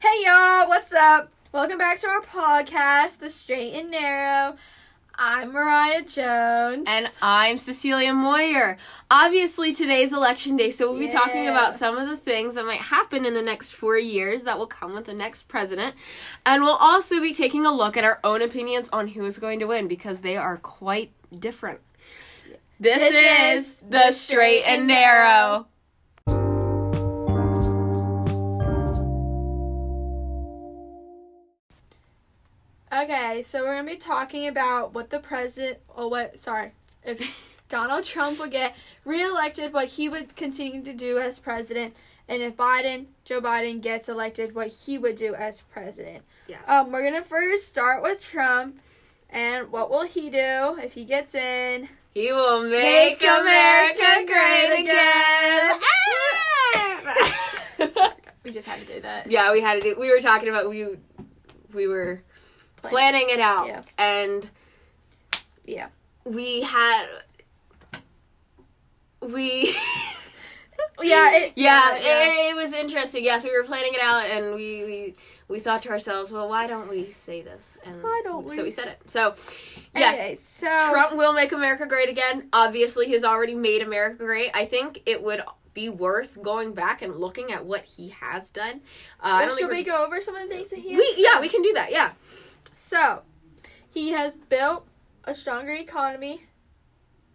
Hey y'all, what's up? Welcome back to our podcast, The Straight and Narrow. I'm Moriah Jones. And I'm Cecilia Moyer. Obviously, today's election day, so we'll be talking about some of the things that might happen in the next four years that will come with the next president. And we'll also be taking a look at our own opinions on who is going to win because they are quite different. This, This is, is The Straight and Narrow. Okay, so we're gonna be talking about what the president, or what, sorry, if Donald Trump would get reelected, what he would continue to do as president, and if Biden, Joe Biden, gets elected, what he would do as president. Yes. Um, we're gonna first start with Trump, and what will he do if he gets in? he will make, America great again. we just had to do that. yeah, we had to do. We were talking about we we were planning it out, Yeah. and Yeah. we had we Yeah. It, yeah, It, it was interesting yes we were planning it out and we we we thought to ourselves well why don't we say this and Why don't we? so we? said it so yes Okay, so trump will make america great again obviously he's already made america great i think it would be worth going back and looking at what he has done uh, should we go over some of the things that he has we yeah we can do that yeah So, he has built a stronger economy.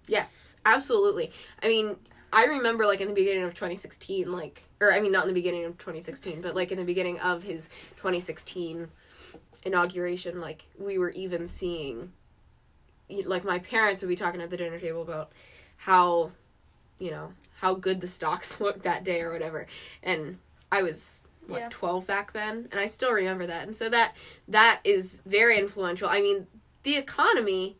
Yes, absolutely. I mean, I remember like in the beginning of 2016, like, or I mean, not in the beginning of 2016, but like in the beginning of his 2016 inauguration, like we were even seeing, like my parents would be talking at the dinner table about how, you know, how good the stocks looked that day or whatever, and I was what Yeah. 12 back then, and I still remember that, and so that that is very influential. I mean, the economy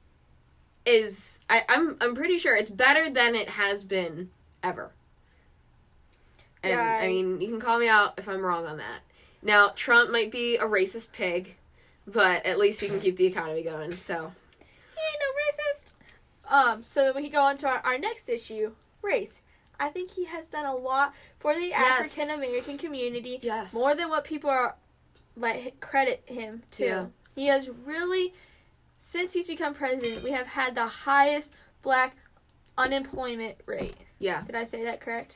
is I, I'm I'm pretty sure it's better than it has been ever. And Yeah, I I- mean, you can call me out if I'm wrong on that. Now, Trump might be a racist pig, but at least he can keep the economy going. So, He ain't no racist. Um, so then we can go on to our, our next issue, race. I think he has done a lot for the Yes. African American community, yes. more than what people are like credit him to. Yeah. He has really, since he's become president, we have had the highest black unemployment rate. Yeah. Did I say that correct?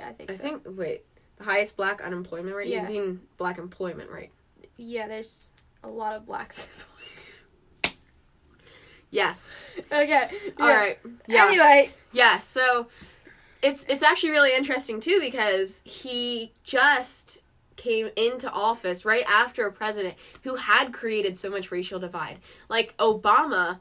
Yeah, I think I so. think wait, the highest black unemployment rate, Yeah. you mean black employment rate. Yeah, there's a lot of blacks. Yes. okay. All yeah. right. Yeah. Anyway, Yeah, so it's it's actually really interesting too because he just came into office right after a president who had created so much racial divide. Like Obama,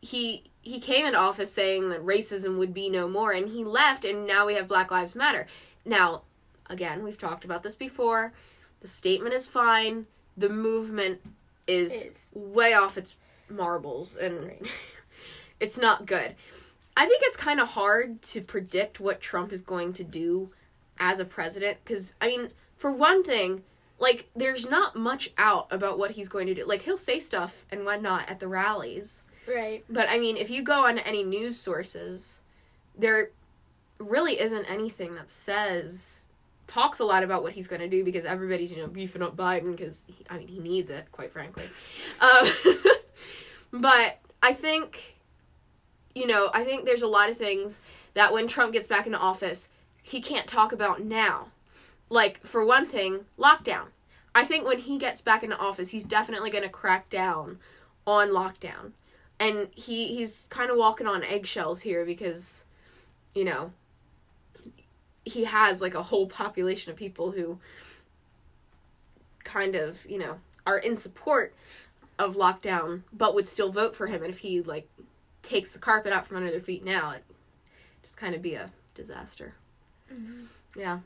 he he came into office saying that racism would be no more and he left and now we have Black Lives Matter. Now, again, we've talked about this before. The statement is fine. The movement is It's- way off its marbles and Right. it's not good. I think it's kind of hard to predict what Trump is going to do as a president because I mean, for one thing, like there's not much out about what he's going to do. Like he'll say stuff and whatnot at the rallies, right. but I mean, if you go on any news sources, there really isn't anything that says talks a lot about what he's going to do because everybody's you know beefing up Biden because I mean he needs it quite frankly, um, but I think you know I think there's a lot of things that when Trump gets back into office he can't talk about now, like for one thing lockdown. I think when he gets back into office he's definitely going to crack down on lockdown and he he's kind of walking on eggshells here because you know he has like a whole population of people who kind of you know are in support of lockdown but would still vote for him and if he like takes the carpet out from under their feet now it just kind of be a disaster yeah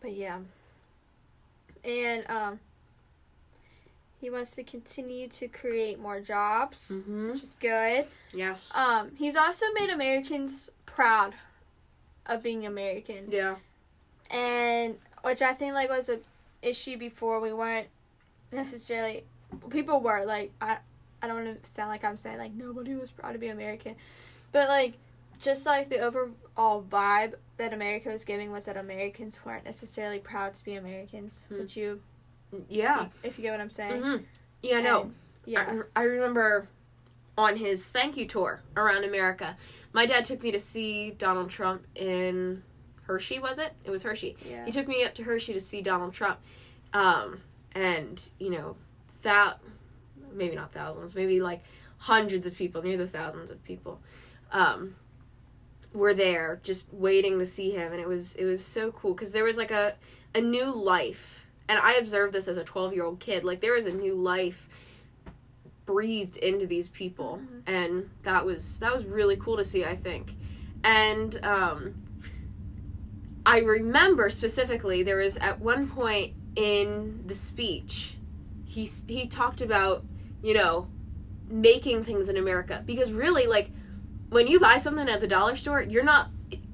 But yeah. And um he wants to continue to create more jobs, mm-hmm. which is good. yes Um he's also made Americans proud of being American. yeah And which I think like was a issue before we weren't necessarily people were like I I don't want to sound like I'm saying like nobody was proud to be American. But like just like the overall vibe that America was giving was that Americans weren't necessarily proud to be Americans. Hmm. Would you, Yeah. if you get what I'm saying? hmm Yeah, no. Yeah. I, I remember on his thank you tour around America, my dad took me to see Donald Trump in Hershey, was it? It was Hershey. yeah. He took me up to Hershey to see Donald Trump. Um, and, you know, that, maybe not thousands, maybe like hundreds of people, near the thousands of people, um, were there just waiting to see him. And it was, it was so cool because there was like a, a new life. And I observed this as a 12 year old kid. Like, there was a new life breathed into these people Mhm. and that was that was really cool to see i think and um i remember specifically there was at one point in the speech he he talked about you know making things in america because really like when you buy something at the dollar store you're not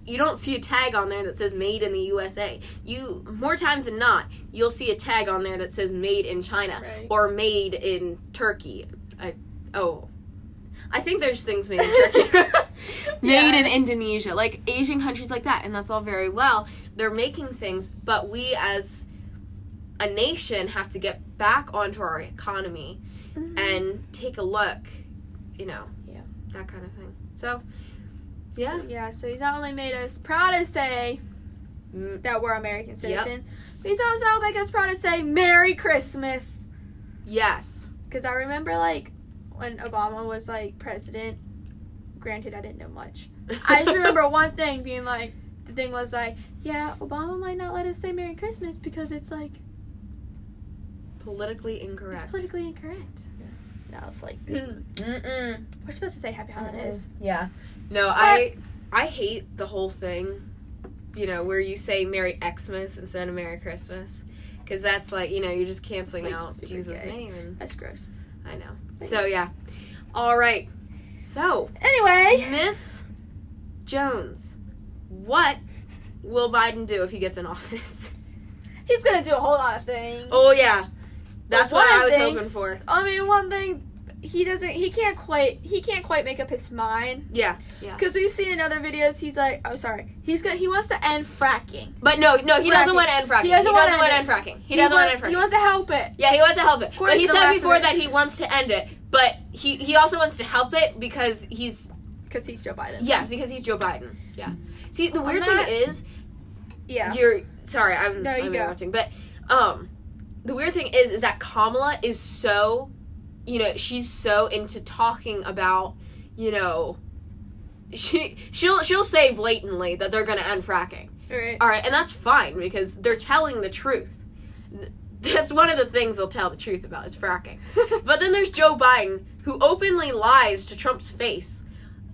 you don't see a tag on there that says made in the USA. You more times than not, you'll see a tag on there that says made in China Right. or made in Turkey. I oh, I think there's things made in Turkey, made Yeah. in Indonesia, like Asian countries like that, and that's all very well. They're making things, but we as a nation have to get back onto our economy Mhm. and take a look, you know, Yeah. that kind of thing. So, yeah. So, yeah. So he's not only made us proud to say mm, that we're American citizens, but he's also made us proud to say Merry Christmas. yes, Because I remember like when Obama was like president. Granted, I didn't know much. I just remember one thing being like, the thing was like, yeah, Obama might not let us say Merry Christmas because it's like politically it's incorrect. politically incorrect. Now it's like Mm-mm. we're supposed to say Happy Holidays. Uh, yeah. No, I I hate the whole thing. You know, where you say Merry Xmas instead of Merry Christmas, because that's like you know you're just canceling like, out Jesus' gay. name, and That's gross. I know. But So yeah. All right. So Anyway, Miss Jones, what will Biden do if he gets in office? he's gonna do a whole lot of things. oh yeah, that's what I was thing's- hoping for. I mean, one thing he doesn't, he can't quite, he can't quite make up his mind. Yeah, yeah. Because we've seen in other videos, he's like, oh sorry, he's gonna, he wants to end fracking. But no, no, he doesn't want to end fracking. He He doesn't doesn't, wanna want to end end fracking. He, doesn't want wants, to end fracking. He wants to help it. Yeah, he wants to help it. But he said before that he wants to end it. But he he also wants to help it because he's Because he's Joe Biden. yes because he's Joe Biden. Yeah. See the weird that- thing is Yeah. you're sorry I'm No, you I'm go. interrupting but um the weird thing is is that Kamala is so you know she's so into talking about you know she she'll she'll say blatantly that they're gonna end fracking. Right. All right, and that's fine because they're telling the truth. That's one of the things they'll tell the truth about is fracking. But then there's Joe Biden who openly lies to Trump's face,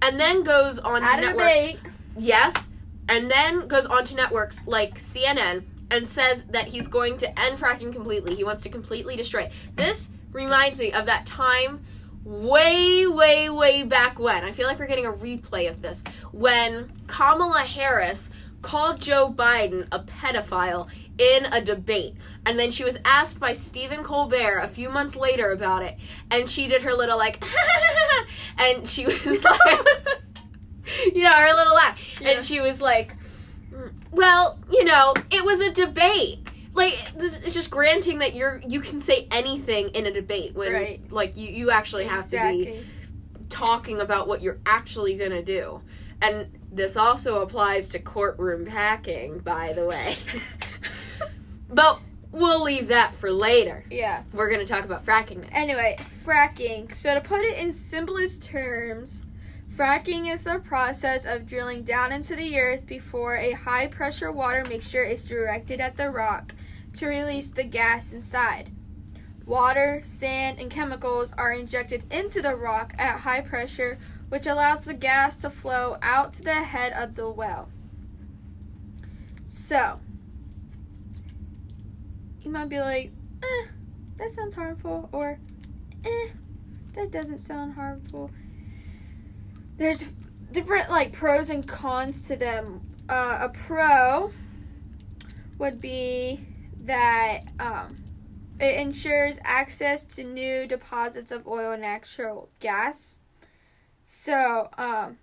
and then goes on to networks. Yes, and then goes on to networks like CNN and says that he's going to end fracking completely. He wants to completely destroy it. This reminds me of that time way, way, way back when. I feel like we're getting a replay of this. When Kamala Harris called Joe Biden a pedophile in a debate. And then she was asked by Stephen Colbert a few months later about it. And she did her little, like, and she was like, you know, her little laugh. Yeah. And she was like, "Mm, well, you know, it was a debate. Like it's just granting that you're you can say anything in a debate when Right. like you you actually have to be talking about what you're actually going to do. And this also applies to courtroom hacking, by the way. but we'll leave that for later. Yeah. We're going to talk about fracking now. Anyway, fracking. So to put it in simplest terms, fracking is the process of drilling down into the earth before a high pressure water mixture is directed at the rock to release the gas inside. Water, sand, and chemicals are injected into the rock at high pressure, which allows the gas to flow out to the head of the well. So, you might be like, eh, that sounds harmful, or eh, that doesn't sound harmful. There's different like pros and cons to them. Uh, a pro would be that um, it ensures access to new deposits of oil and natural gas. So, um,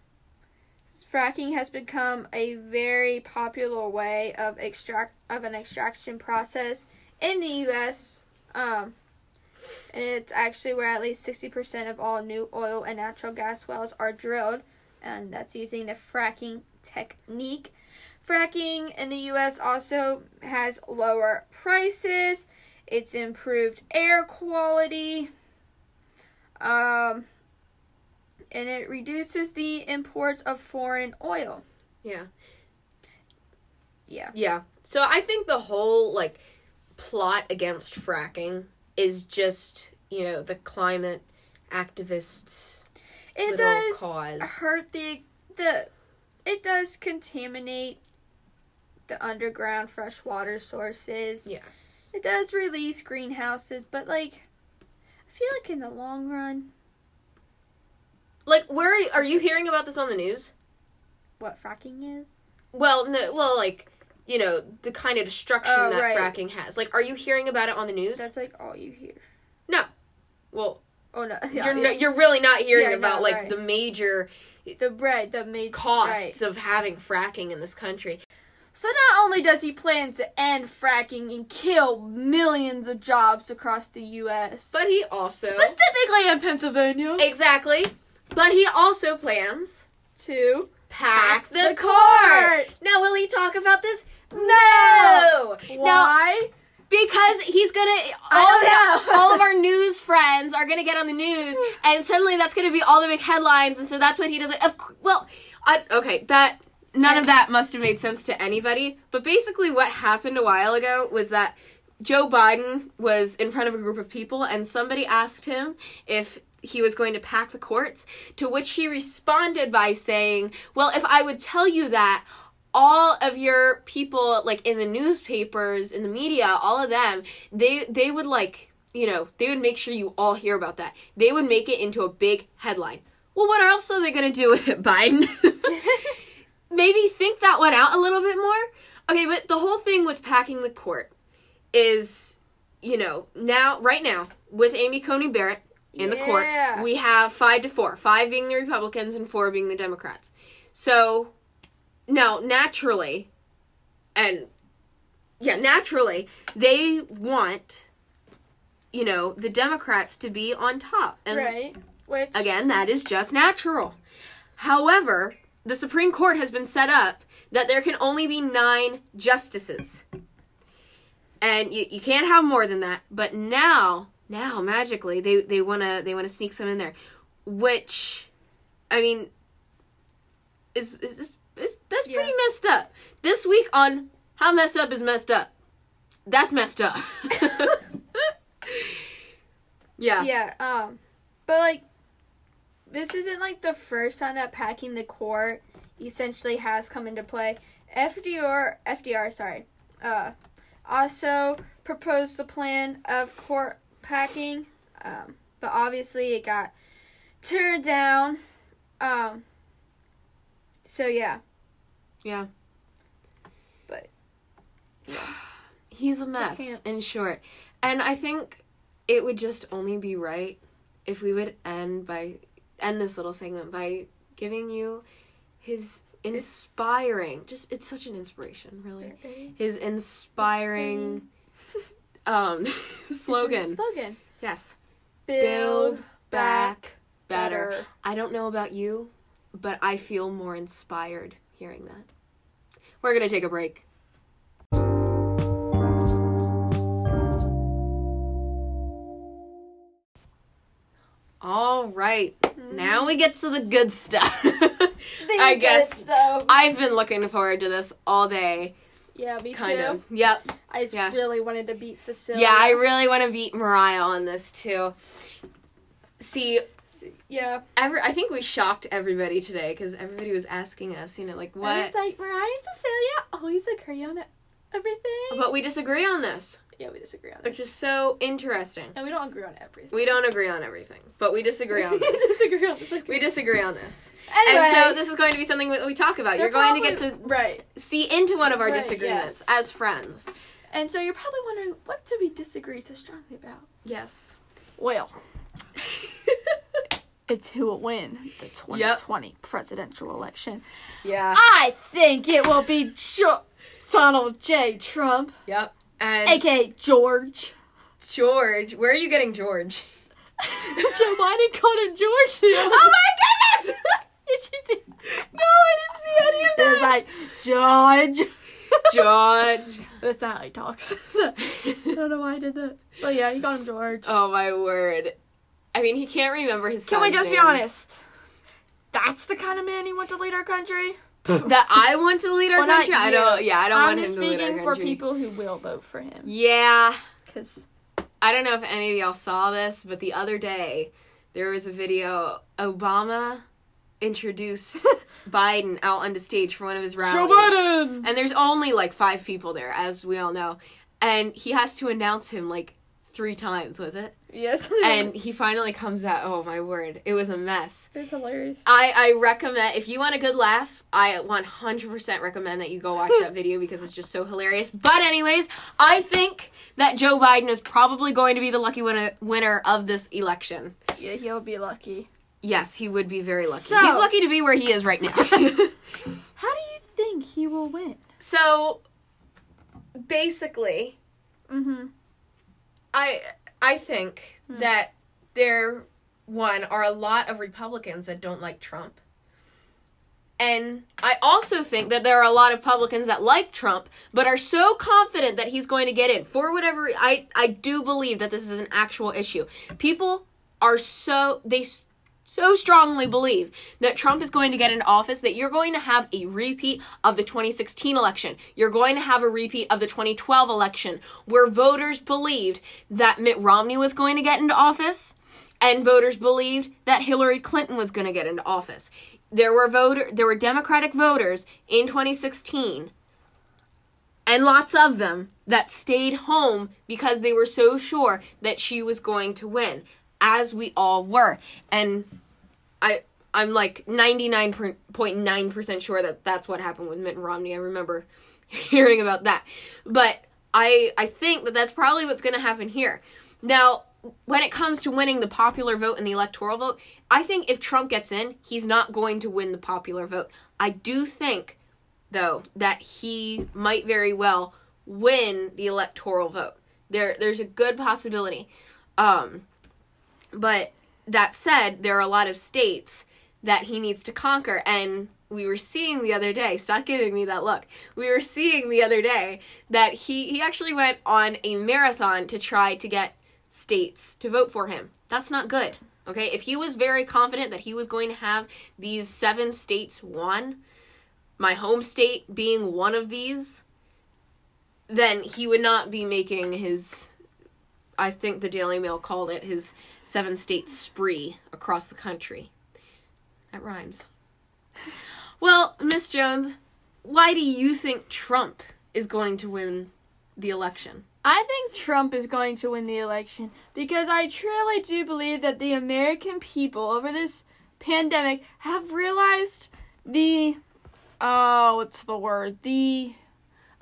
fracking has become a very popular way of extract of an extraction process in the U.S. Um, and it's actually where at least sixty percent of all new oil and natural gas wells are drilled, and that's using the fracking technique. Fracking in the U.S. also has lower prices. It's improved air quality. Um, and it reduces the imports of foreign oil. Yeah. Yeah. Yeah. So I think the whole like plot against fracking is just, you know, the climate activists It does cause. hurt the the it does contaminate the underground freshwater sources. Yes. It does release greenhouses, but like I feel like in the long run, Like where are you, are you hearing about this on the news? what fracking is? Well, no, well like you know, the kind of destruction Oh, that right. fracking has. Like are you hearing about it on the news? That's like all you hear. No. Well, Oh no, yeah, you're yeah. no, you're really not hearing Yeah, about no, like right. the major the right the major costs of having fracking in this country. So not only does he plan to end fracking and kill millions of jobs across the U.S., But he also specifically in Pennsylvania, Exactly. But he also plans to pack the, the court. court. Now, will he talk about this? No. No, Why? because he's gonna all of, know. all of our news friends are gonna get on the news, and suddenly that's gonna be all the big headlines, and so that's what he does. Of well, I, okay, that none of that must have made sense to anybody. But basically, what happened a while ago was that Joe Biden was in front of a group of people, and somebody asked him if he was going to pack the courts, to which he responded by saying, Well, if I would tell you that, all of your people like in the newspapers in the media all of them they they would like you know they would make sure you all hear about that. They would make it into a big headline. Well what else are they going to do with it biden? Maybe think that one out a little bit more? Okay but the whole thing with packing the court is you know now right now with amy coney barrett in the court we have five to four. Five being the republicans and four being the democrats. So now naturally and yeah naturally they want you know the democrats to be on top and right. Which Again, that is just natural. However, the Supreme Court has been set up that there can only be nine justices. And you, you can't have more than that. But now, now magically they, they wanna they wanna sneak some in there. Which I mean is is, is, is that's pretty messed up. This week on How Messed Up is Messed Up. That's messed up. yeah. Yeah. Um, but like, this isn't like the first time that packing the court essentially has come into play. FDR, FDR, sorry, uh, also proposed the plan of court packing, um, but obviously it got turned down. Um, so yeah, Yeah. But- yeah. he's a mess in short. And I think it would just only be right if we would end by end this little segment by giving you his inspiring just it's such an inspiration, really. His inspiring um slogan. slogan. Yes. Build back better. better. I don't know about you, but I feel more inspired hearing that. We're going to take a break. All right. Now we get to the good stuff. I guess though. I've been looking forward to this all day. Yeah, me Kind too. of. Yep. I just Yeah. really wanted to beat Cecilia. Yeah, I really want to beat Moriah on this too. See, yeah. every I think we shocked everybody today because everybody was asking us, you know, like what. And it's like Moriah Cecilia always agree on everything. But we disagree on this, yeah, we disagree on this. which is so interesting. and we don't agree on everything. We don't agree on everything, but we disagree on we this. disagree on this. we disagree on this. Anyway, And so this is going to be something that we talk about. You're going to get to right. see into one of our Right, disagreements yes. as friends. And so you're probably wondering, what do we disagree so strongly about? Yes. Well, it's who will win the 2020 presidential election. Yeah. I think it will be jo- Donald J. Trump, Yep. And aka George. George, where are you getting George? Joe Biden called him George the other Oh my goodness! Did you see? no, I didn't see any of that. like George. George. That's not how he talks. I don't know why I did that. But yeah, he called him George. Oh my word. I mean, he can't remember his. Can we just be honest? That's the kind of man you want to lead our country. That I want to lead our Well, country. I don't. Yeah, I don't I'm want him just to lead our speaking country. for people who will vote for him. Yeah, Because I don't know if any of y'all saw this, but the other day there was a video. Obama introduced Biden out on the stage for one of his rallies. Joe Biden. And there's only like five people there, as we all know. And he has to announce him like three times, was it? Yes. And he finally comes out. Oh my word. It was a mess. it's hilarious. I, I recommend, if you want a good laugh, I 100% recommend that you go watch that video because it's just so hilarious. But, anyways, I think that Joe Biden is probably going to be the lucky winner, winner of this election. Yeah, he'll be lucky. Yes, he would be very lucky. So- He's lucky to be where he is right now. How do you think he will win? so, basically, Mm-hmm. I I think hmm. that there one are a lot of Republicans that don't like Trump. And I also think that there are a lot of Republicans that like Trump but are so confident that he's going to get in for whatever I I do believe that this is an actual issue. People are so they so strongly believe that Trump is going to get into office that you're going to have a repeat of the 2016 election. You're going to have a repeat of the 2012 election where voters believed that Mitt Romney was going to get into office and voters believed that Hillary Clinton was going to get into office. There were voter there were Democratic voters in 2016 and lots of them that stayed home because they were so sure that she was going to win as we all were. And i i'm like 99.9% sure that that's what happened with mitt romney. I remember hearing about that. But i i think that that's probably what's going to happen here. Now when it comes to winning the popular vote and the electoral vote i think if trump gets in he's not going to win the popular vote. I do think though that he might very well win the electoral vote. There there's a good possibility. Um but that said, there are a lot of states that he needs to conquer and we were seeing the other day, stop giving me that look. We were seeing the other day that he he actually went on a marathon to try to get states to vote for him. That's not good. Okay? If he was very confident that he was going to have these seven states won, my home state being one of these, then he would not be making his I think the Daily Mail called it his seven state spree across the country. That rhymes. Well, Miss Jones, why do you think Trump is going to win the election? I think Trump is going to win the election because I truly do believe that the American people over this pandemic have realized the oh, what's the word? The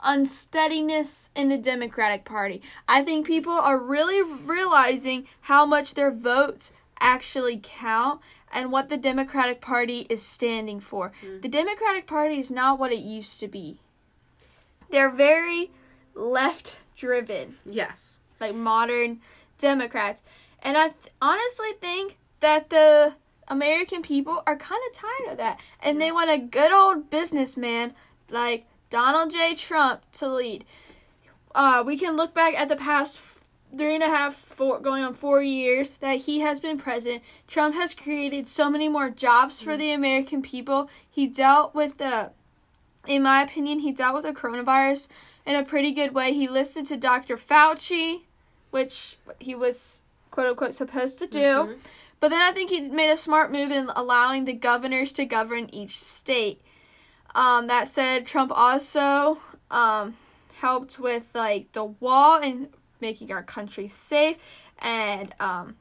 unsteadiness in the Democratic Party. I think people are really realizing how much their votes actually count and what the Democratic Party is standing for. Mm. The Democratic Party is not what it used to be. They're very left driven Yes. like modern Democrats. And I th- honestly think that the American people are kind of tired of that. And they mm. want a good old businessman like Donald J. Trump to lead. Uh, we can look back at the past three and a half, four, going on four years that he has been president. Trump has created so many more jobs for the American people. He dealt with the, in my opinion, he dealt with the coronavirus in a pretty good way. He listened to Dr. Fauci, which he was quote unquote supposed to do. Mhm. But then I think he made a smart move in allowing the governors to govern each state. Um, that said, Trump also um, helped with like the wall and making our country safe, and um,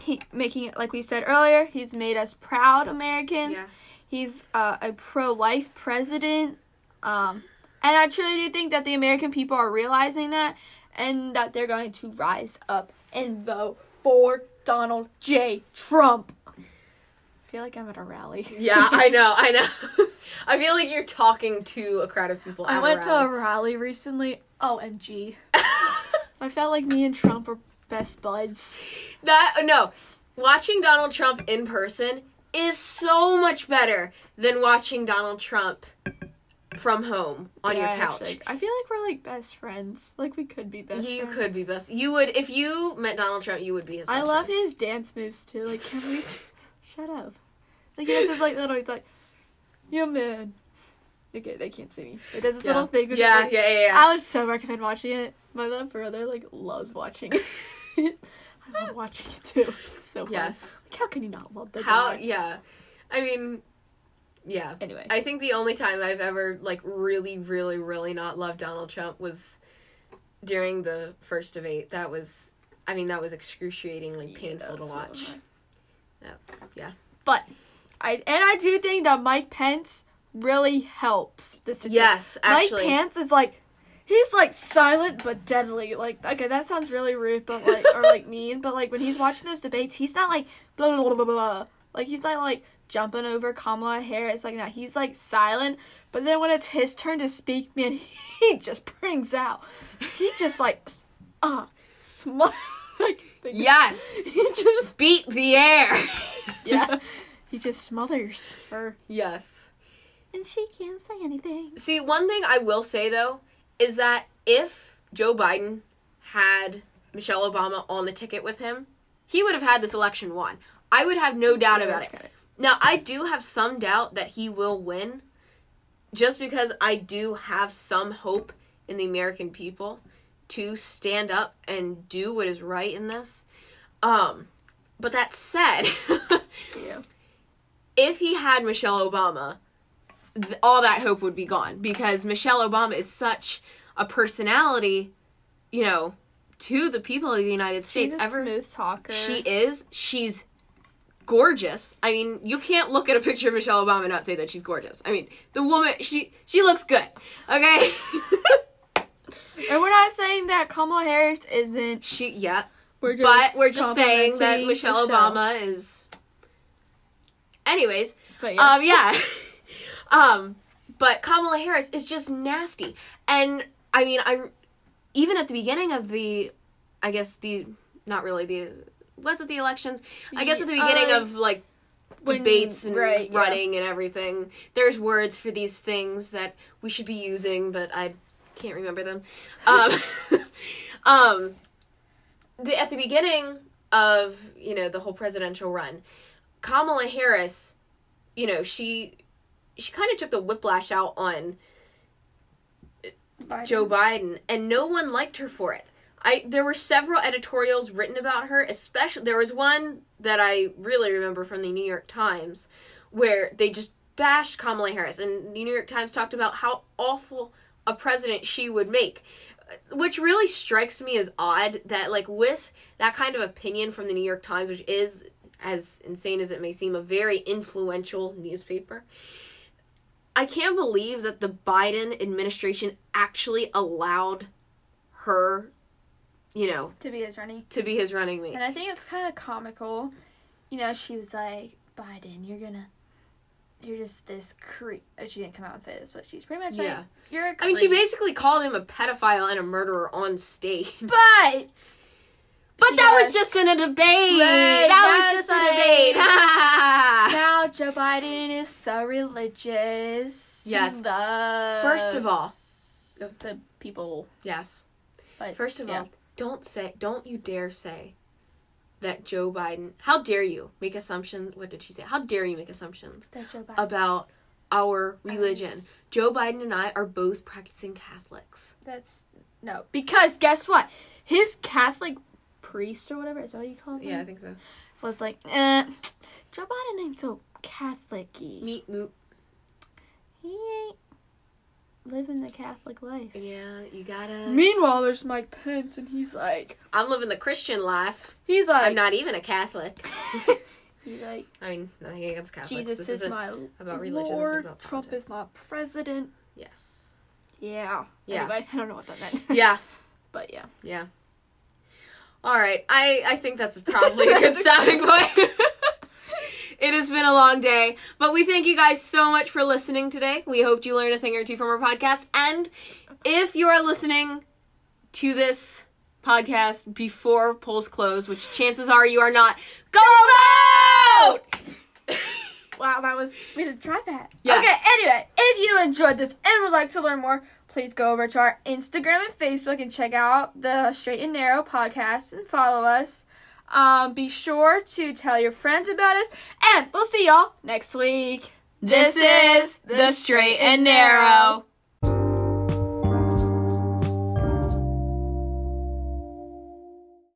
he making it like we said earlier. He's made us proud Americans. Yes. He's uh, a pro-life president, um, and I truly do think that the American people are realizing that, and that they're going to rise up and vote for Donald J. Trump. Feel like I'm at a rally. Yeah, I know, I know. I feel like you're talking to a crowd of people. I went a to a rally. recently. OMG. I felt like me and Trump were best buds. that uh, no, watching Donald Trump in person is so much better than watching Donald Trump from home on Yeah, your couch. actually, I feel like we're like best friends. Like we could be best you friends. could be best. You would if you met Donald Trump. You would be his. I love friend. his dance moves too. Like, can we shut up? Like he does this like little. He's like, "Yeah, man." Okay, they can't see me. It does this Yeah. little thing. With Yeah, his, yeah, yeah, yeah. I would so recommend watching it. My little brother like loves watching it. I love watching it too. It's so fun. Yes. Like, how can you not love the How? guy? Yeah. I mean, yeah. Anyway, I think the only time I've ever like really, really, really not loved Donald Trump was during the first debate. That was, I mean, that was excruciatingly painful to watch. annoying. Yeah. Yeah. But I and I do think that Mike Pence really helps the situation. Yes, actually. Mike Pence is like he's like silent but deadly. Like okay, that sounds really rude, but like or like mean, but like when he's watching those debates, he's not like blah blah blah blah blah. Like he's not like jumping over Kamala Harris like that. He's like silent, but then when it's his turn to speak, man, he just brings out. He just like ah uh, smile like Yes. He just Beat the air. yeah. He just smothers her. yes. And she can't say anything. See, one thing I will say though is that if Joe Biden had Michelle Obama on the ticket with him, he would have had this election won. I would have no doubt about it. Now, I do have some doubt that he will win just because I do have some hope in the American people to stand up and do what is right in this. Um, but that said, Yeah. if he had Michelle Obama, th- all that hope would be gone because Michelle Obama is such a personality, you know, to the people of the United States. She's a Ever smooth talker. she is. She's gorgeous. I mean, you can't look at a picture of Michelle Obama and not say that she's gorgeous. I mean, the woman she she looks good. Okay. and we're not saying that Kamala Harris isn't. she yeah, We're just but we're just saying that complimenting Michelle Obama is. Anyways, But yeah. um, yeah. um, but Kamala Harris is just nasty, and I mean, I even at the beginning of the, I guess the not really the was it the elections? I guess at the beginning Uh, of like when- debates and right, yeah. running and everything. There's words for these things that we should be using, but I can't remember them. Um, um, the, at the beginning of you know the whole presidential run, Kamala Harris, you know she she kind of took the whiplash out on Biden. Joe Biden, and no one liked her for it. I there were several editorials written about her, especially there was one that I really remember from the New York Times where they just bashed Kamala Harris, and the New York Times talked about how awful a president she would make, which really strikes me as odd that like with that kind of opinion from the New York Times, which is as insane as it may seem, a very influential newspaper. I can't believe that the Biden administration actually allowed her, you know, to be his running. to be his running mate. And I think it's kind of comical. You know, she was like, Biden, you're gonna. You're just this creep. uh, She didn't come out and say this, but she's pretty much like, Yeah. you're a creep. I mean, she basically called him a pedophile and a murderer on stage. But. But that was just in a debate. Right, that was just a debate. now Joe Biden is so religious. Yes. First of all- the people. yes. But First of yeah. all, don't say, don't you dare say that Joe Biden. How dare you make assumptions? What did she say? How dare you make assumptions that Joe Biden. about our religion? just- Joe Biden and I are both practicing Catholics. That's no because guess what? His Catholic priest or whatever is that what you call him? Yeah, I think so. was like, eh, Joe Biden ain't so Catholic-y. Meet moot. He ain't living the Catholic life. Yeah, you gotta. Meanwhile, there's Mike Pence, and he's like, I'm living the Christian life. he's like, I'm not even a Catholic. he's like, I mean, nothing against Catholics. Jesus this is isn't my about religion, this is Lord. about Trump is my president. Yes. Yeah. Yeah. Anyway, I don't know what that meant. Yeah. but yeah. Yeah. All right. I I think that's probably a good stopping point. It has been a long day, but we thank you guys so much for listening today. We hoped you learned a thing or two from our podcast. And if you are listening to this podcast before polls close, which chances are you are not, go vote! Wow, that was we didn't try that. Yes. Okay, anyway, if you enjoyed this and would like to learn more, please go over to our Instagram and Facebook and check out the Straight and Narrow podcast and follow us. Um, be sure to tell your friends about us, and we'll see y'all next week. This is the Straight and Narrow.